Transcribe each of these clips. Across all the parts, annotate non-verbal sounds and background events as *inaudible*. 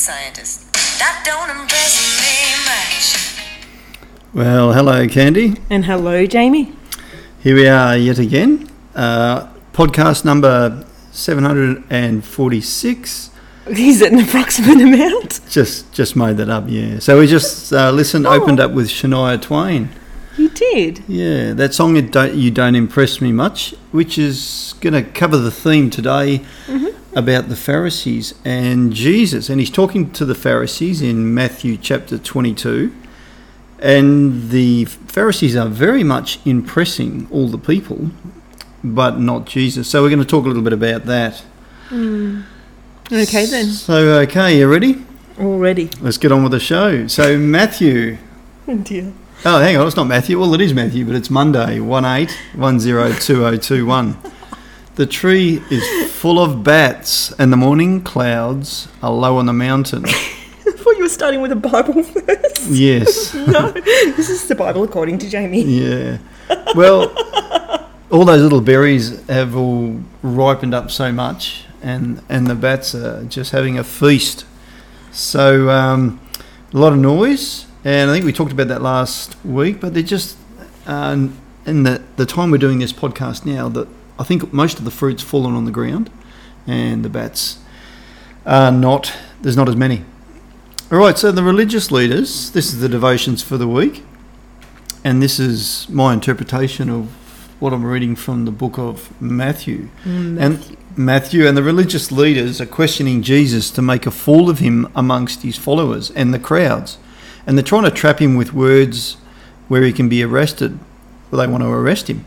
scientist. That don't impress me much. Well, hello, Candy. And hello, Jamie. Here we are yet again. Uh, podcast number 746. Is it an approximate amount? Just just made that up, yeah. So we just uh, listened, Oh. opened up with Shania Twain. You did. Yeah, that song, it don't, You Don't Impress Me Much, which is going to cover the theme today about the Pharisees and Jesus. And he's talking to the Pharisees in Matthew chapter 22. And the Pharisees are very much impressing all the people, but not Jesus. So we're going to talk a little bit about that. Hmm. Okay, then. So, okay, you ready? All ready. Let's get on with the show. So, Matthew. Oh, dear. Oh, hang on, it's not Matthew. Well, it is Matthew, but it's Monday, 18102021. The tree is full of bats, and the morning clouds are low on the mountain. *laughs* I thought you were starting with a Bible *laughs* verse. Yes. *laughs* no, this is the Bible according to Jamie. Yeah. Well, all those little berries have all ripened up so much, and, and the bats are just having a feast. So, um, a lot of noise, and I think we talked about that last week, but they're just, uh, in the, the time we're doing this podcast now, that I think most of the fruit's fallen on the ground, and the bats are not, there's not as many. All right, so the religious leaders, this is the devotions for the week, and this is my interpretation of what I'm reading from the book of Matthew. Mm, and Matthew and the religious leaders are questioning Jesus to make a fool of him amongst his followers and the crowds. And they're trying to trap him with words where he can be arrested. Well, they want to arrest him.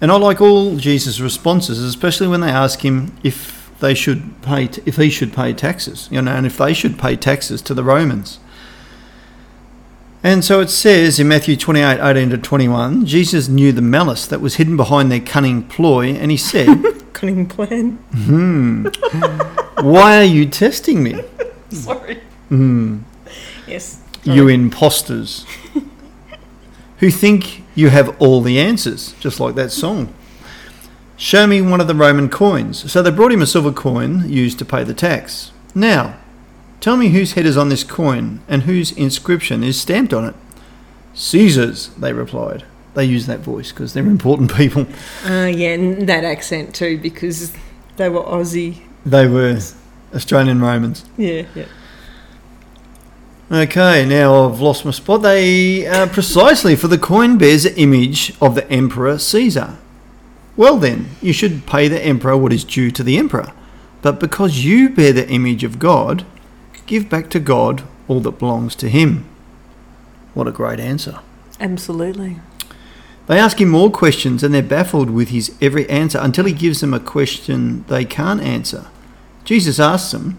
And I like all Jesus' responses, especially when they ask him if they should pay, t- if he should pay taxes, you know, and if they should pay taxes to the Romans. And so it says in Matthew 28 18 to 21, Jesus knew the malice that was hidden behind their cunning ploy, and he said, *laughs* Cunning plan. Hmm. Why are you testing me, *laughs* Sorry. Hmm. Yes. you imposters, *laughs* who think you have all the answers, just like that song? Show me one of the Roman coins. So they brought him a silver coin used to pay the tax. Now, tell me whose head is on this coin and whose inscription is stamped on it. Caesar's, they replied. They use that voice because they're important *laughs* people. Uh, yeah, and that accent too, because they were Aussie. They were Australian Romans. Yeah, yeah. Okay, now I've lost my spot. They uh, precisely for the coin bears the image of the Emperor Caesar. Well, then, you should pay the Emperor what is due to the Emperor. But because you bear the image of God, give back to God all that belongs to Him. What a great answer. Absolutely. They ask him more questions and they're baffled with his every answer until he gives them a question they can't answer. Jesus asks them,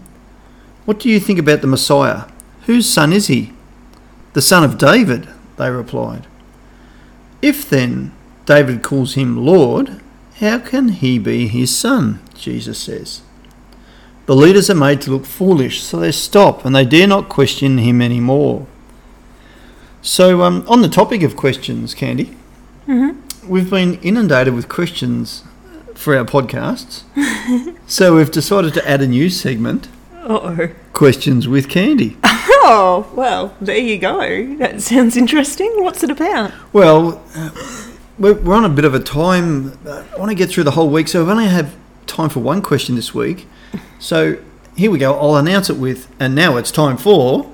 What do you think about the Messiah? Whose son is he? The son of David, they replied. If then David calls him Lord, how can he be his son? Jesus says. The leaders are made to look foolish, so they stop and they dare not question him anymore. So, um, on the topic of questions, Candy, we've been inundated with questions for our podcasts. *laughs* so, we've decided to add a new segment Uh oh. Questions with Candy. *laughs* Oh, well, there you go. That sounds interesting. What's it about? Well, uh, we're, we're on a bit of a time. Uh, I want to get through the whole week, so we only have time for one question this week. So, here we go. I'll announce it with, and now it's time for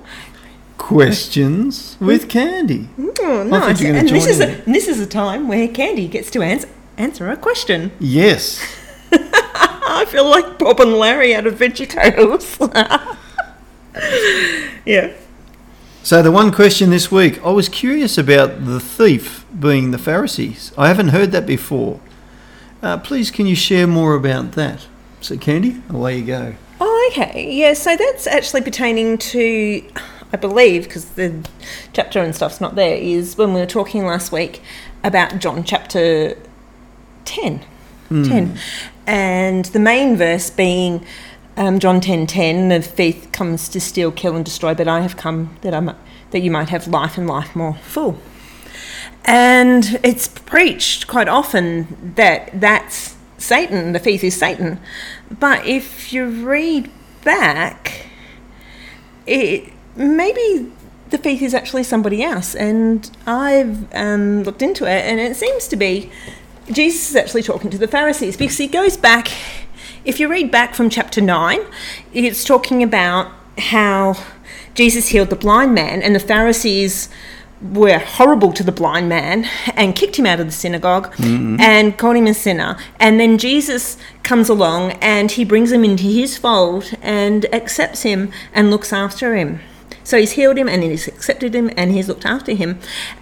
Questions with Candy. Oh, nice. you were gonna And this is, in. a, this is a time where Candy gets to answer, answer a question. Yes. *laughs* I feel like Bob and Larry out of *laughs* VeggieTales. *laughs* yeah. So, the one question this week I was curious about the thief being the Pharisees. I haven't heard that before. Uh, please, can you share more about that? So, Candy, away you go. Oh, okay. Yeah, so that's actually pertaining to, I I believe, because the chapter and stuff's not there, is when we were talking last week about John chapter 10. 10. And the main verse being um, John 10 10, the thief comes to steal, kill, and destroy, but I have come that, I might, that you might have life and life more full. And it's preached quite often that that's Satan, the thief is Satan. But if you read back, it maybe the thief is actually somebody else. And I've um, looked into it, and it seems to be Jesus is actually talking to the Pharisees because he goes back. If you read back from chapter 9, it's talking about how Jesus healed the blind man, and the Pharisees were horrible to the blind man and kicked him out of the synagogue and called him a sinner. And then Jesus comes along and he brings him into his fold and accepts him and looks after him. So he's healed him and he's accepted him and he's looked after him.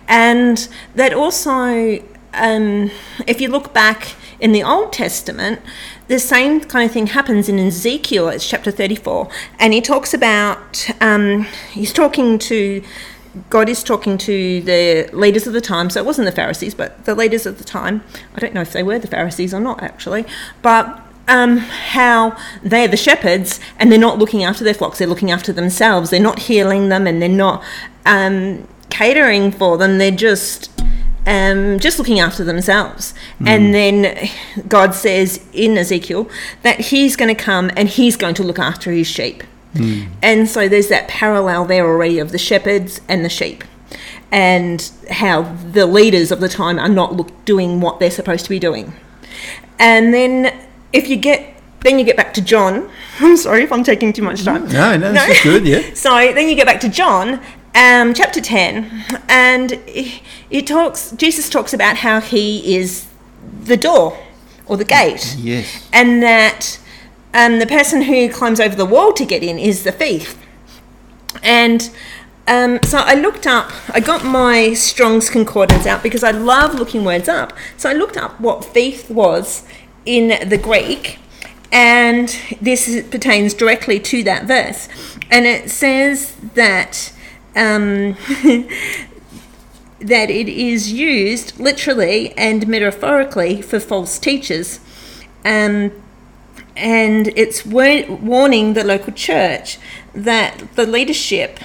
And that also, um, if you look back in the Old Testament, the same kind of thing happens in Ezekiel, it's chapter 34. And he talks about, um, he's talking to God is talking to the leaders of the time. So it wasn't the Pharisees, but the leaders of the time. I don't know if they were the Pharisees or not, actually. But um, how they're the shepherds and they're not looking after their flocks, they're looking after themselves. They're not healing them and they're not um, catering for them. They're just. Um, just looking after themselves. And then God says in Ezekiel that He's going to come and He's going to look after His sheep. And so there's that parallel there already of the shepherds and the sheep, and how the leaders of the time are not look, doing what they're supposed to be doing. And then if you get, then you get back to John. *laughs* I'm sorry if I'm taking too much time. No, no, this is *laughs* good, yeah. *laughs* So then you get back to John, um, chapter 10, and it, talks, Jesus talks about how he is the door or the gate Yes. and that um, the person who climbs over the wall to get in is the thief. And um, so I looked up, I got my Strong's Concordance out because I love looking words up. So I looked up what thief was in the Greek, and this is- pertains directly to that verse. And it says that. Um, *laughs* that it is used literally and metaphorically for false teachers. Um, and it's wa- warning the local church that the leadership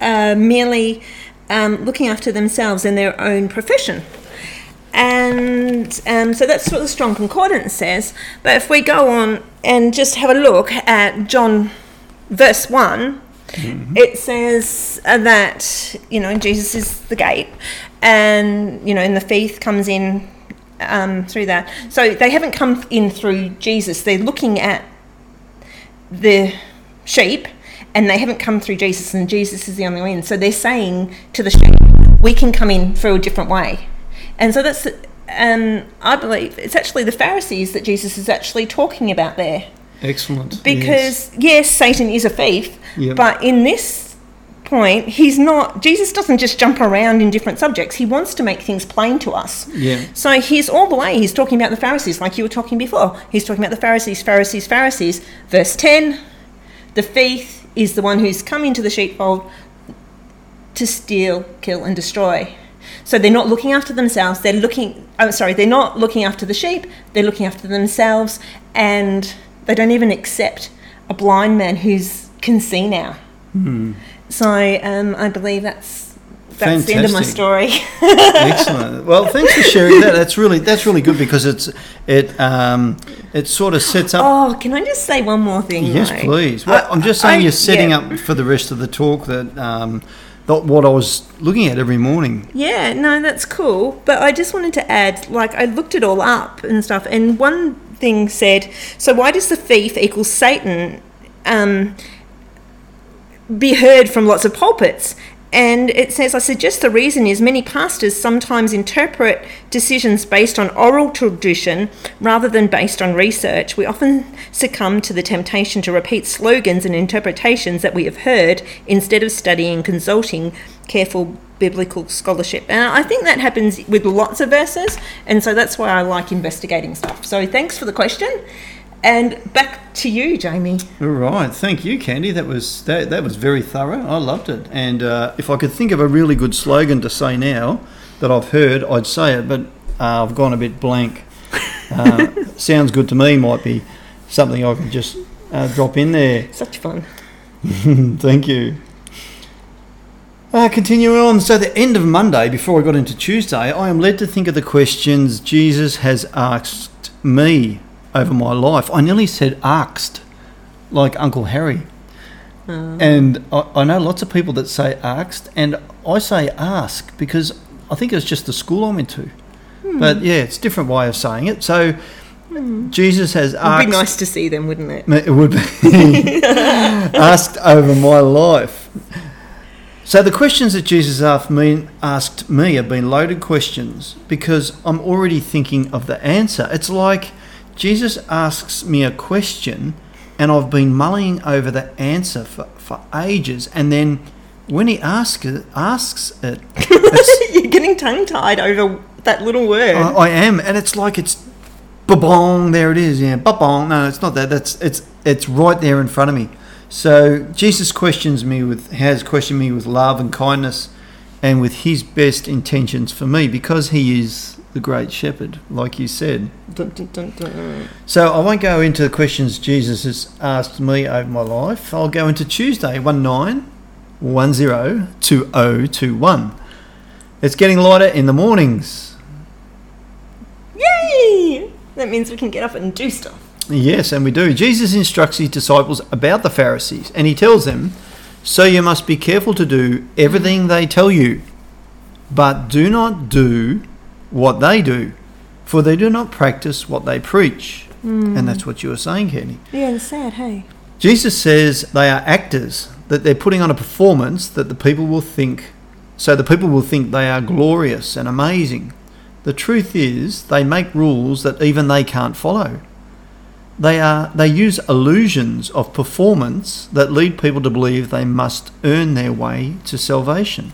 are merely um, looking after themselves and their own profession. And um, so that's what the Strong Concordance says. But if we go on and just have a look at John verse 1, it says that, you know, Jesus is the gate and, you know, and the thief comes in um, through that. So they haven't come in through Jesus. They're looking at the sheep and they haven't come through Jesus and Jesus is the only way in. So they're saying to the sheep, we can come in through a different way. And so that's, um, I believe, it's actually the Pharisees that Jesus is actually talking about there. Excellent. Because, yes, Satan is a thief, Yep. but in this point, he's not, Jesus doesn't just jump around in different subjects. He wants to make things plain to us. Yeah. So he's all the way, he's talking about the Pharisees, like you were talking before. He's talking about the Pharisees, Pharisees, Pharisees. Verse 10 the thief is the one who's come into the sheepfold to steal, kill, and destroy. So they're not looking after themselves, they're looking, oh, sorry, they're not looking after the sheep, they're looking after themselves, and they don't even accept a blind man who's can see now. So um, I believe that's that's the end of my story. *laughs* Excellent. Well, thanks for sharing that. That's really that's really good because it's it um it sort of sets up. oh, can I just say one more thing? yes, though? please. Well, I- I'm just saying I- you're setting yeah. up for the rest of the talk that um that what I was looking at every morning. Yeah, no, that's cool. But I just wanted to add, like, I looked it all up and stuff, and one thing said, so why does the thief equal Satan um, be heard from lots of pulpits? And it says, I suggest the reason is many pastors sometimes interpret decisions based on oral tradition rather than based on research. We often succumb to the temptation to repeat slogans and interpretations that we have heard instead of studying consulting careful biblical scholarship. And I think that happens with lots of verses, and so that's why I like investigating stuff. So thanks for the question. And back to you, Jamie. All right, thank you, Candy. That was that, that was very thorough. I loved it. And uh, if I could think of a really good slogan to say now that I've heard, I'd say it. But uh, I've gone a bit blank. Uh, *laughs* sounds good to me. Might be something I could just uh, drop in there. Such fun. *laughs* Thank you. Uh, continuing on, so the end of Monday, before I got into Tuesday, I am led to think of the questions Jesus has asked me over my life. I nearly said asked, like Uncle Harry. And I, I know lots of people that say asked, and I say ask because I think it's just the school I went to. But yeah, it's a different way of saying it. So Jesus has It'd be nice to see them, wouldn't it? It would be *laughs* *laughs* asked over my life. So the questions that Jesus asked me, asked me have been loaded questions because I'm already thinking of the answer. It's like Jesus asks me a question and I've been mulling over the answer for, for ages and then when he asks it, asks it, *laughs* You're getting tongue tied over that little word. I, I am, and it's like it's ba-bong, there it is, yeah, ba-bong. No, it's not that. That's it's it's right there in front of me. So Jesus questions me with has questioned me with love and kindness, and with His best intentions for me, because He is the great Shepherd, like you said. Dun, dun, dun. So I won't go into the questions Jesus has asked me over my life. I'll go into Tuesday, 19102021. It's getting lighter in the mornings. Yay! That means we can get up and do stuff. Yes, and we do. Jesus instructs his disciples about the Pharisees, and he tells them, So you must be careful to do everything they tell you, but do not do what they do, for they do not practice what they preach. And that's what you were saying, Kenny. Yeah, it's sad, hey. Jesus says they are actors, that they're putting on a performance that the people will think, so the people will think they are glorious and amazing. The truth is, they make rules that even they can't follow. They are they use illusions of performance that lead people to believe they must earn their way to salvation.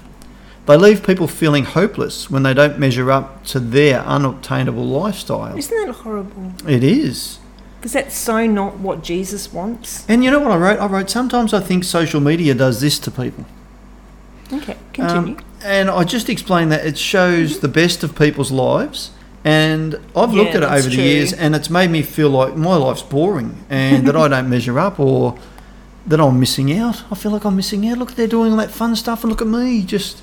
They leave people feeling hopeless when they don't measure up to their unobtainable lifestyle. Isn't that horrible? It is. Because that's so not what Jesus wants. And you know what I wrote? I wrote sometimes I think social media does this to people. Okay, continue. Um, and I just explained that it shows the best of people's lives. And I've looked at it over the years, and it's made me feel like my life's boring and that I don't measure up or that I'm missing out. I feel like I'm missing out. Look, they're doing all that fun stuff, and look at me. Just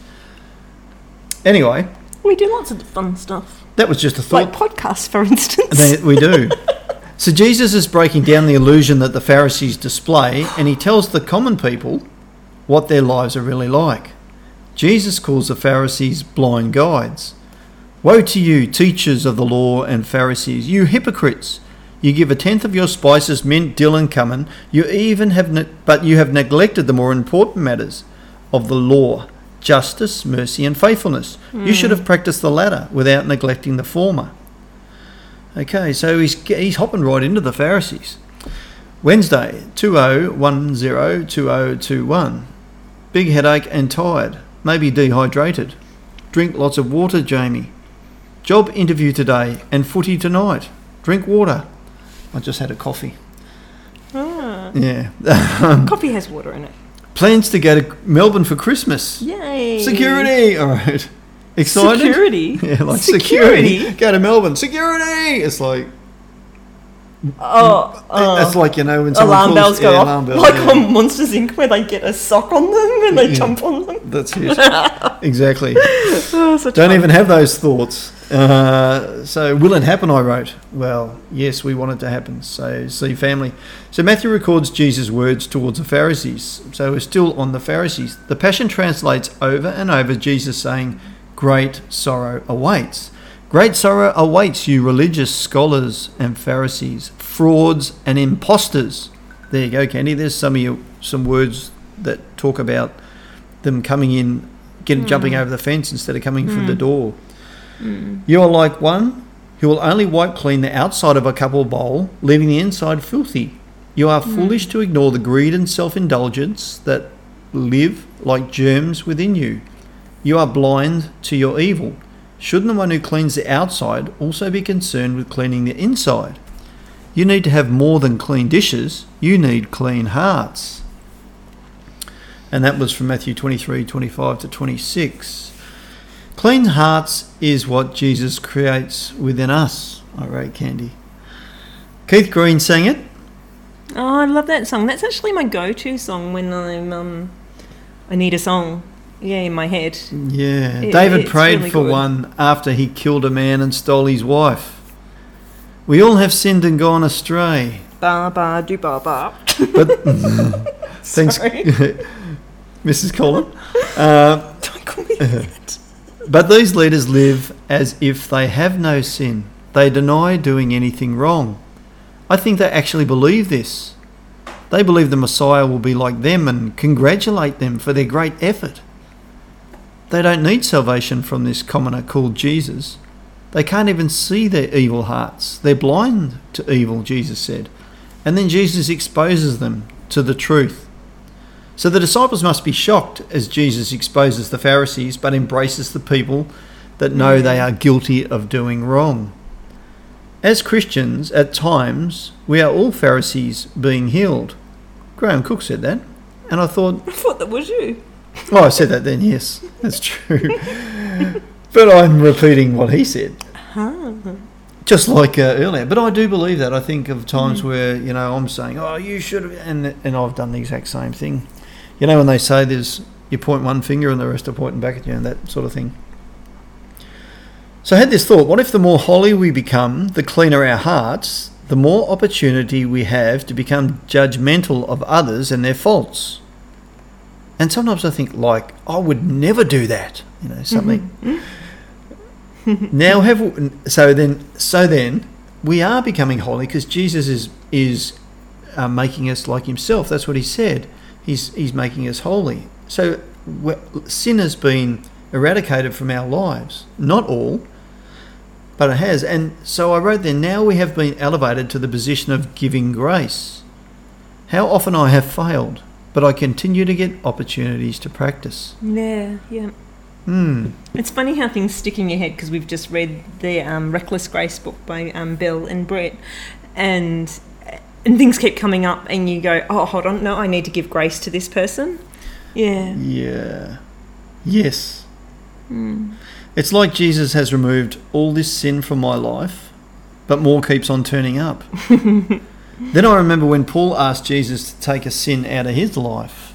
anyway, we do lots of fun stuff. that was just a thought. Like podcasts, for instance. We do. *laughs* so Jesus is breaking down the illusion that the Pharisees display, and he tells the common people what their lives are really like. Jesus calls the Pharisees blind guides. Woe to you, teachers of the law and Pharisees, you hypocrites! You give a tenth of your spices, mint, dill, and cumin. You even have, ne- but you have neglected the more important matters of the law: justice, mercy, and faithfulness. You should have hmm. practiced the latter without neglecting the former. Okay, so he's he's hopping right into the Pharisees. Wednesday, 20102021. Big headache and tired. Maybe dehydrated. Drink lots of water, Jamie. Job interview today and footy tonight. Drink water. I just had a coffee. Ah, Yeah. *laughs* coffee has water in it. Plans to go to Melbourne for Christmas. Yay! Security! All right. Excited? Security. *laughs* Yeah, like Security? security. Go to Melbourne. Security! It's like, Oh, uh, that's like, you know, when alarm calls, bells go yeah, off, bells, like yeah. on Monsters Inc., where they get a sock on them and they Yeah. jump on them. That's it. *laughs* exactly. Oh, Don't fun. even have those thoughts. Uh, so, will it happen? I wrote. Well, yes, we want it to happen. So, see, family. So, Matthew records Jesus' words towards the Pharisees. So, we're still on the Pharisees. The Passion translates over and over Jesus saying, Great sorrow awaits. Great sorrow awaits you, religious scholars and Pharisees, frauds and imposters. There you go, Candy. There's some of you, some words that talk about them coming in, getting jumping over the fence instead of coming through the door. You are like one who will only wipe clean the outside of a cup or bowl, leaving the inside filthy. You are foolish to ignore the greed and self indulgence that live like germs within you. You are blind to your evil. Shouldn't the one who cleans the outside also be concerned with cleaning the inside? You need to have more than clean dishes, you need clean hearts. And that was from Matthew 23 25 to 26. Clean hearts is what Jesus creates within us, I rate Candy. Keith Green sang it. Oh, I love that song. That's actually my go-to song when I'm um, I need a song. Yeah, in my head. Yeah, It- David prayed really for good. one after he killed a man and stole his wife. We all have sinned and gone astray. Ba ba do ba ba. But *laughs* thanks. Mrs. *laughs* Collin. Uh, Don't call me that. *laughs* but these leaders live as if they have no sin. They deny doing anything wrong. I think they actually believe this. They believe the Messiah will be like them and congratulate them for their great effort. They don't need salvation from this commoner called Jesus. They can't even see their evil hearts. They're blind to evil, Jesus said. And then Jesus exposes them to the truth. So the disciples must be shocked as Jesus exposes the Pharisees but embraces the people that know they are guilty of doing wrong. As Christians, at times, we are all Pharisees being healed. Graham Cooke said that. And I thought, *laughs* I thought that was you. oh, I said that then, yes, that's true. *laughs* but I'm repeating what he said. Just like uh, earlier. But I do believe that. I think of times where, you know, I'm saying, oh, you should have, and, and I've done the exact same thing. You know, when they say there's, you point one finger and the rest are pointing back at you and that sort of thing. So I had this thought what if the more holy we become, the cleaner our hearts, the more opportunity we have to become judgmental of others and their faults? And sometimes I think, like, I would never do that, you know, something. *laughs* *laughs* now have we, so then so then we are becoming holy because Jesus is is uh, making us like Himself. That's what He said. He's He's making us holy. So sin has been eradicated from our lives. Not all, but it has. And so I wrote there. Now we have been elevated to the position of giving grace. How often I have failed, but I continue to get opportunities to practice. Yeah, yeah. Hmm. It's funny how things stick in your head because we've just read the um, Reckless Grace book by um, Bill and Brett, and and things keep coming up, and you go, "Oh, hold on, no, I need to give grace to this person." Yeah, Yeah. Yes. Hmm. It's like Jesus has removed all this sin from my life, but more keeps on turning up. *laughs* then I remember when Paul asked Jesus to take a sin out of his life.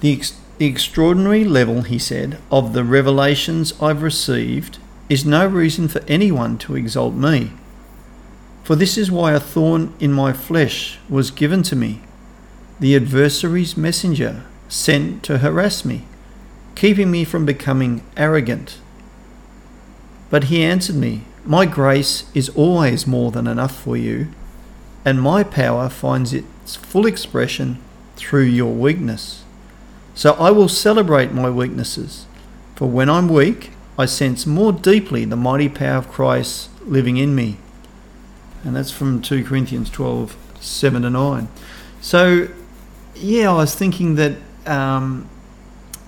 The, ex- the extraordinary level, he said, of the revelations I've received is no reason for anyone to exalt me. For this is why a thorn in my flesh was given to me, the adversary's messenger sent to harass me, keeping me from becoming arrogant. But he answered me, My grace is always more than enough for you, and my power finds its full expression through your weakness. So I will celebrate my weaknesses, for when I'm weak, I sense more deeply the mighty power of Christ living in me. And that's from 2 Corinthians 12 7 to 9. So, yeah, I was thinking that um,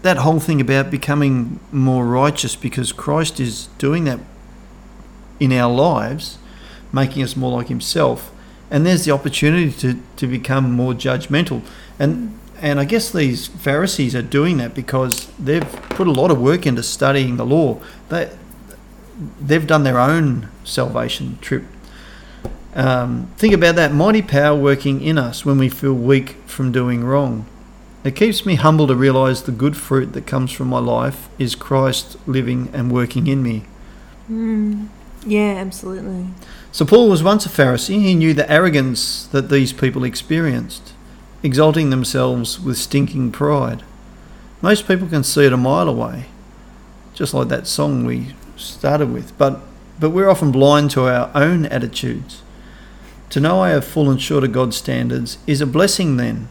that whole thing about becoming more righteous because Christ is doing that in our lives, making us more like Himself, and there's the opportunity to, to become more judgmental. And and I guess these Pharisees are doing that because they've put a lot of work into studying the law. They they've done their own salvation trip. Um, think about that mighty power working in us when we feel weak from doing wrong. It keeps me humble to realize the good fruit that comes from my life is Christ living and working in me. yeah, absolutely. So Paul was once a Pharisee. He knew the arrogance that these people experienced, exalting themselves with stinking pride. Most people can see it a mile away, just like that song we started with. But but we're often blind to our own attitudes. To know I have fallen short of God's standards is a blessing then.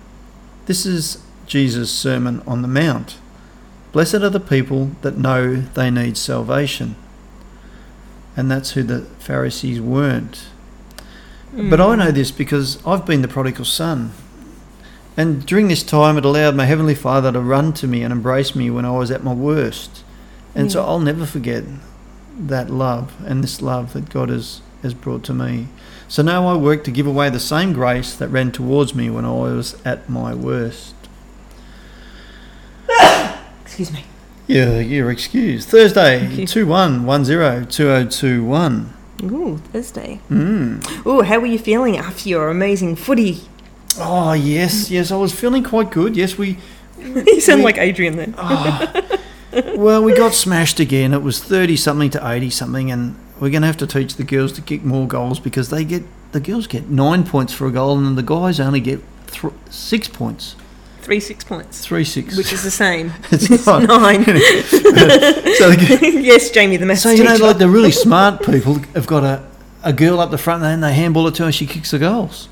This is Jesus' Sermon on the Mount. Blessed are the people that know they need salvation. And that's who the Pharisees weren't. Hmm. But I know this because I've been the prodigal son. And during this time, it allowed my Heavenly Father to run to me and embrace me when I was at my worst. And so I'll never forget that love and this love that God has, has brought to me. So now I work to give away the same grace that ran towards me when I was at my worst. *coughs* Excuse me. Yeah, you're excused. Thursday, Thank you. 2110 2021. Ooh, Thursday. Mm. Ooh, how were you feeling after your amazing footy? Oh, yes, yes, I was feeling quite good. Yes, we. *laughs* you sound We- like Adrian then. Oh, well, we got *laughs* smashed again. It was 30 something to 80 something, and we're going to have to teach the girls to kick more goals because they get. The girls get nine points for a goal, and the guys only get th- six points. Three six points, Three six. which is the same. *laughs* It's It's not. nine. *laughs* so, the, *laughs* yes, Jamie, the maths so you know, like the really smart people have got a, a girl up the front and they handball it to her and she kicks the goals.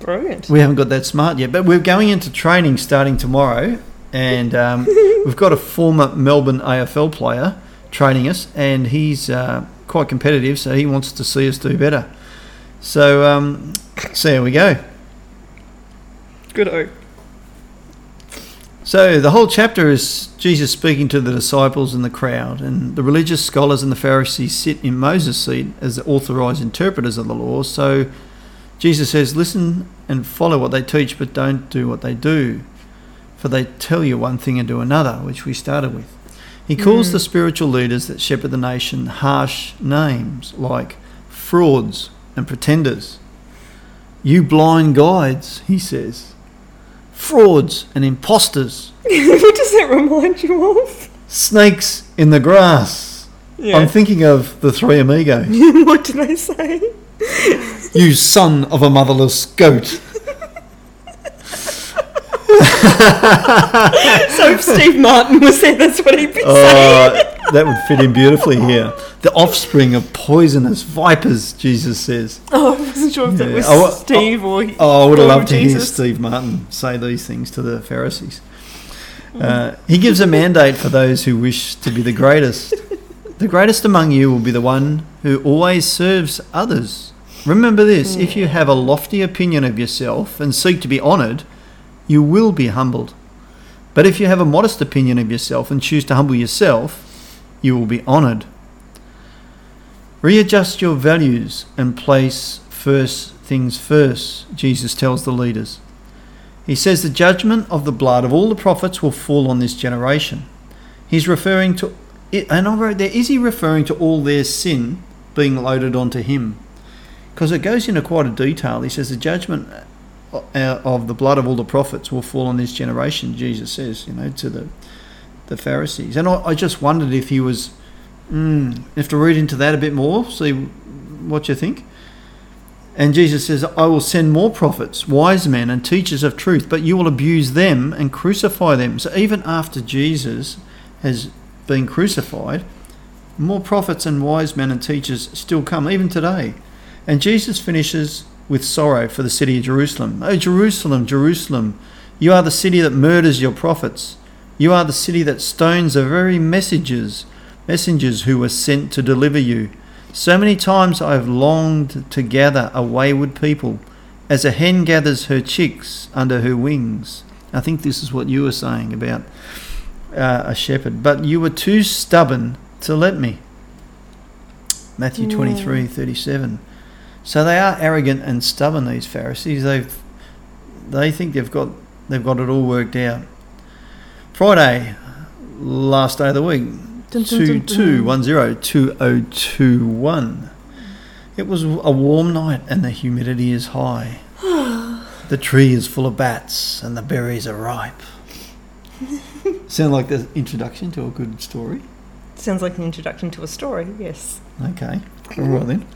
Brilliant. We haven't got that smart yet, but we're going into training starting tomorrow, and um, we've got a former Melbourne AFL player training us, and he's uh, quite competitive, so he wants to see us do better. So, um, so there we go. Good. So the whole chapter is Jesus speaking to the disciples and the crowd, and the religious scholars and the Pharisees sit in Moses' seat as the authorized interpreters of the law. So Jesus says, Listen and follow what they teach, but don't do what they do, for they tell you one thing and do another, which we started with. He calls the hmm. spiritual leaders that shepherd the nation harsh names like frauds and pretenders. You blind guides, he says. Frauds and imposters. *laughs* what does that remind you of? Snakes in the grass. Yeah. I'm thinking of the three amigos. *laughs* what did I say? you son of a motherless goat. *laughs* So if Steve Martin was there, that's what he'd be saying. Oh, that would fit in beautifully here. The offspring of poisonous vipers, Jesus says. Oh, I wasn't sure if that was Oh, Steve or. Oh, I would have loved to hear Steve Martin say these things to the Pharisees. Uh, he gives a mandate for those who wish to be the greatest. The greatest among you will be the one who always serves others. Remember this if you have a lofty opinion of yourself and seek to be honoured, you will be humbled. But if you have a modest opinion of yourself and choose to humble yourself, you will be honoured. Readjust your values and place first things first, Jesus tells the leaders. He says the judgment of the blood of all the prophets will fall on this generation. He's referring to, and I wrote there, is he referring to all their sin being loaded onto him? Because it goes into quite a detail. He says the judgment of the blood of all the prophets will fall on this generation, Jesus says, you know, to the, the Pharisees. And I, I just wondered if he was, mm, have to read into that a bit more, see what you think. And Jesus says, I will send more prophets, wise men, and teachers of truth, but you will abuse them and crucify them. So even after Jesus has been crucified, more prophets and wise men and teachers still come, even today. And Jesus finishes with sorrow for the city of Jerusalem. Oh, Jerusalem, Jerusalem, you are the city that murders your prophets. You are the city that stones the very messengers, messengers who were sent to deliver you. So many times I have longed to gather a wayward people, as a hen gathers her chicks under her wings. I think this is what you were saying about uh, a shepherd, but you were too stubborn to let me. Matthew three thirty seven. So they are arrogant and stubborn. These Pharisees, they've they think they've got they've got it all worked out. Friday, last day of the week, two two one zero two oh two one. It was a warm night and the humidity is high. *sighs* the tree is full of bats and the berries are ripe. *laughs* Sound like the introduction to a good story? Sounds like an introduction to a story, yes. Okay, all right then.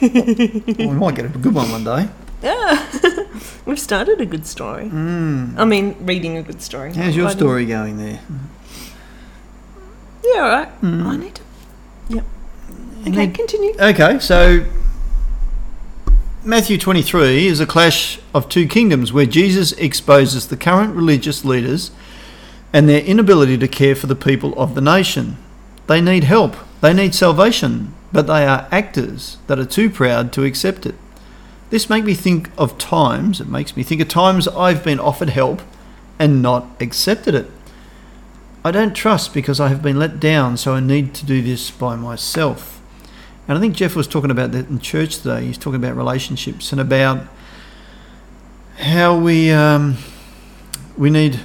Well, *laughs* we might get a good one one day. Yeah. *laughs* We've started a good story. Mm. I mean, reading a good story. How's your story going there? Yeah, all right. Mm. I need to. Yep. Okay, need- continue. Okay, so Matthew 23 is a clash of two kingdoms where Jesus exposes the current religious leaders and their inability to care for the people of the nation. They need help, they need salvation, but they are actors that are too proud to accept it. This makes me think of times, it makes me think of times I've been offered help and not accepted it. I don't trust because I have been let down, so I need to do this by myself. And I think Jeff was talking about that in church today. He's talking about relationships and about how we um, we need.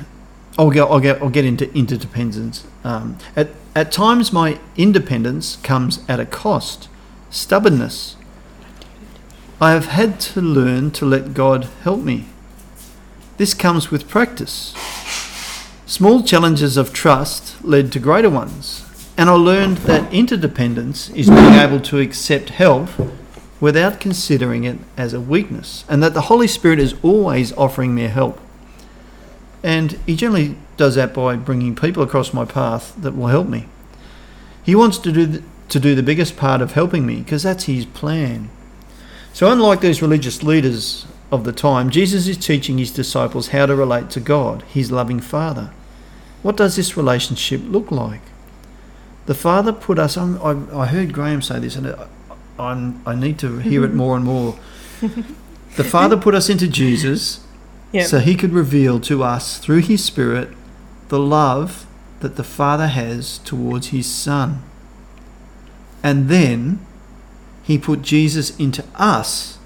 I'll get I'll get I'll get into interdependence. Um, at at times, my independence comes at a cost, stubbornness. I have had to learn to let God help me. This comes with practice. Small challenges of trust led to greater ones, and I learned that interdependence is being able to accept help without considering it as a weakness, and that the Holy Spirit is always offering me help. And He generally does that by bringing people across my path that will help me. He wants to do the, to do the biggest part of helping me because that's His plan. So, unlike these religious leaders of the time, Jesus is teaching his disciples how to relate to God, his loving Father. What does this relationship look like? The Father put us on. I, I heard Graham say this, and I, I'm, I need to hear it *laughs* more and more. *laughs* the Father put us into Jesus Yeah. so he could reveal to us through his Spirit the love that the Father has towards his Son. And then he put Jesus into us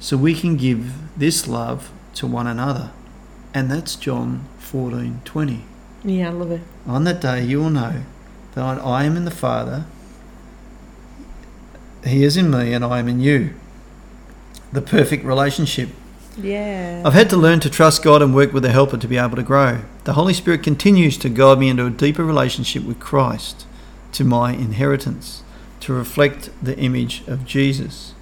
so we can give this love to one another. And that's John 14 20. yeah, I love it. On that day, you will know that I I am in the Father, He is in me, and I am in you. The perfect relationship. Yeah. I've had to learn to trust God and work with a helper to be able to grow. The Holy Spirit continues to guide me into a deeper relationship with Christ, to my inheritance, to reflect the image of Jesus.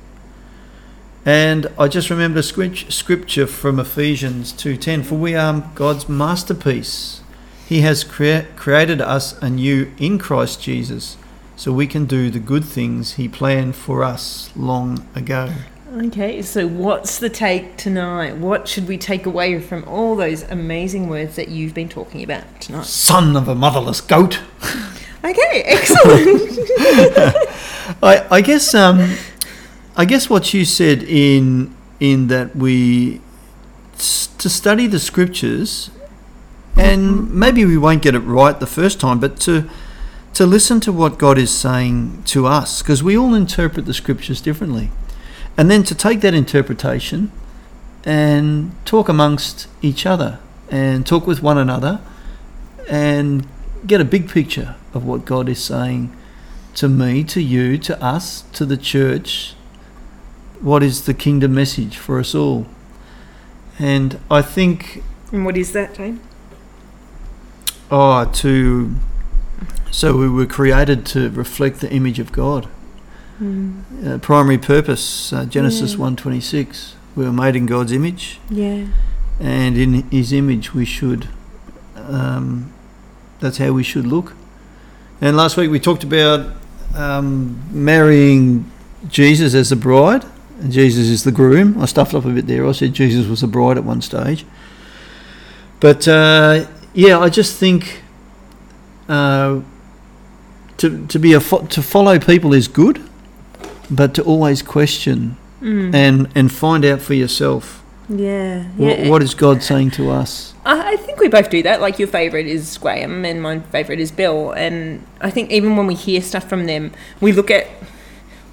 And I just remembered a script- scripture from Ephesians 2:10 for we are God's masterpiece. He has crea- created us anew in Christ Jesus so we can do the good things he planned for us long ago. Okay, so what's the take tonight? What should we take away from all those amazing words that you've been talking about tonight? Son of a motherless goat. Okay, *laughs* excellent. *laughs* I, I guess um, I guess what you said in in that we to study the scriptures, and maybe we won't get it right the first time, but to to listen to what God is saying to us, because we all interpret the scriptures differently, and then to take that interpretation and talk amongst each other and talk with one another and get a big picture of what God is saying to me, to you, to us, to the church. What is the kingdom message for us all? And I think, and what is that, Jane? oh, to so we were created to reflect the image of God. Uh, primary purpose, uh, Genesis Yeah. one twenty six. We were made in God's image, Yeah. and in His image we should. Um, that's how we should look. And last week we talked about um, marrying Jesus as the bride, and Jesus is the groom. I stuffed up a bit there. I said Jesus was the bride at one stage. But uh, yeah, I just think uh, to to be a fo- to follow people is good, but to always question Mm. and and find out for yourself Yeah. what, yeah. what is God saying to us. I I think we both do that. Like your favourite is Graham and my favourite is Bill. And I think even when we hear stuff from them, we look at,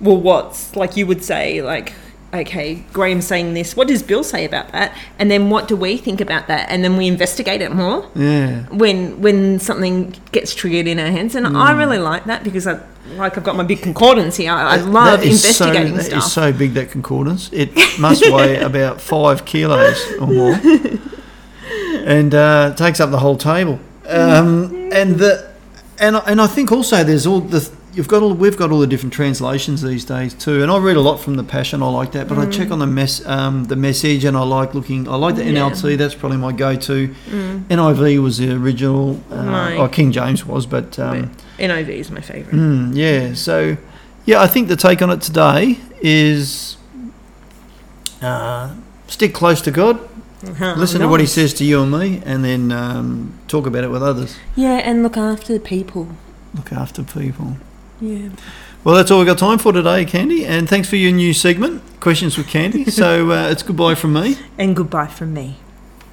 well, what's, like you would say, like, okay, Graham's saying this. What does Bill say about that? And then what do we think about that? And then we investigate it more Yeah. when when something gets triggered in our hands. And I really like that because I, like I've got my big concordance here. I, I love is so- investigating that stuff. is so big that concordance. It must weigh *laughs* about five kilos or more, and uh, takes up the whole table. Um, and the and and I think also there's all the you've got all we've got all the different translations these days too. And I read a lot from the Passion. I like that, but I check on the mess um, the message, and I like looking. I like the Yeah. NLT. That's probably my go-to. Mm. NIV was the original. Uh, My- oh, King James was, but. Um, But NIV is my favourite. Mm, yeah. So, yeah, I think the take on it today is uh, stick close to God, Uh-huh. listen to what He says to you and me, and then um, talk about it with others. Yeah, and look after the people. Look after people. Yeah. Well, that's all we've got time for today, Candy. And thanks for your new segment, Questions with Candy. *laughs* so uh, it's goodbye from me. And goodbye from me.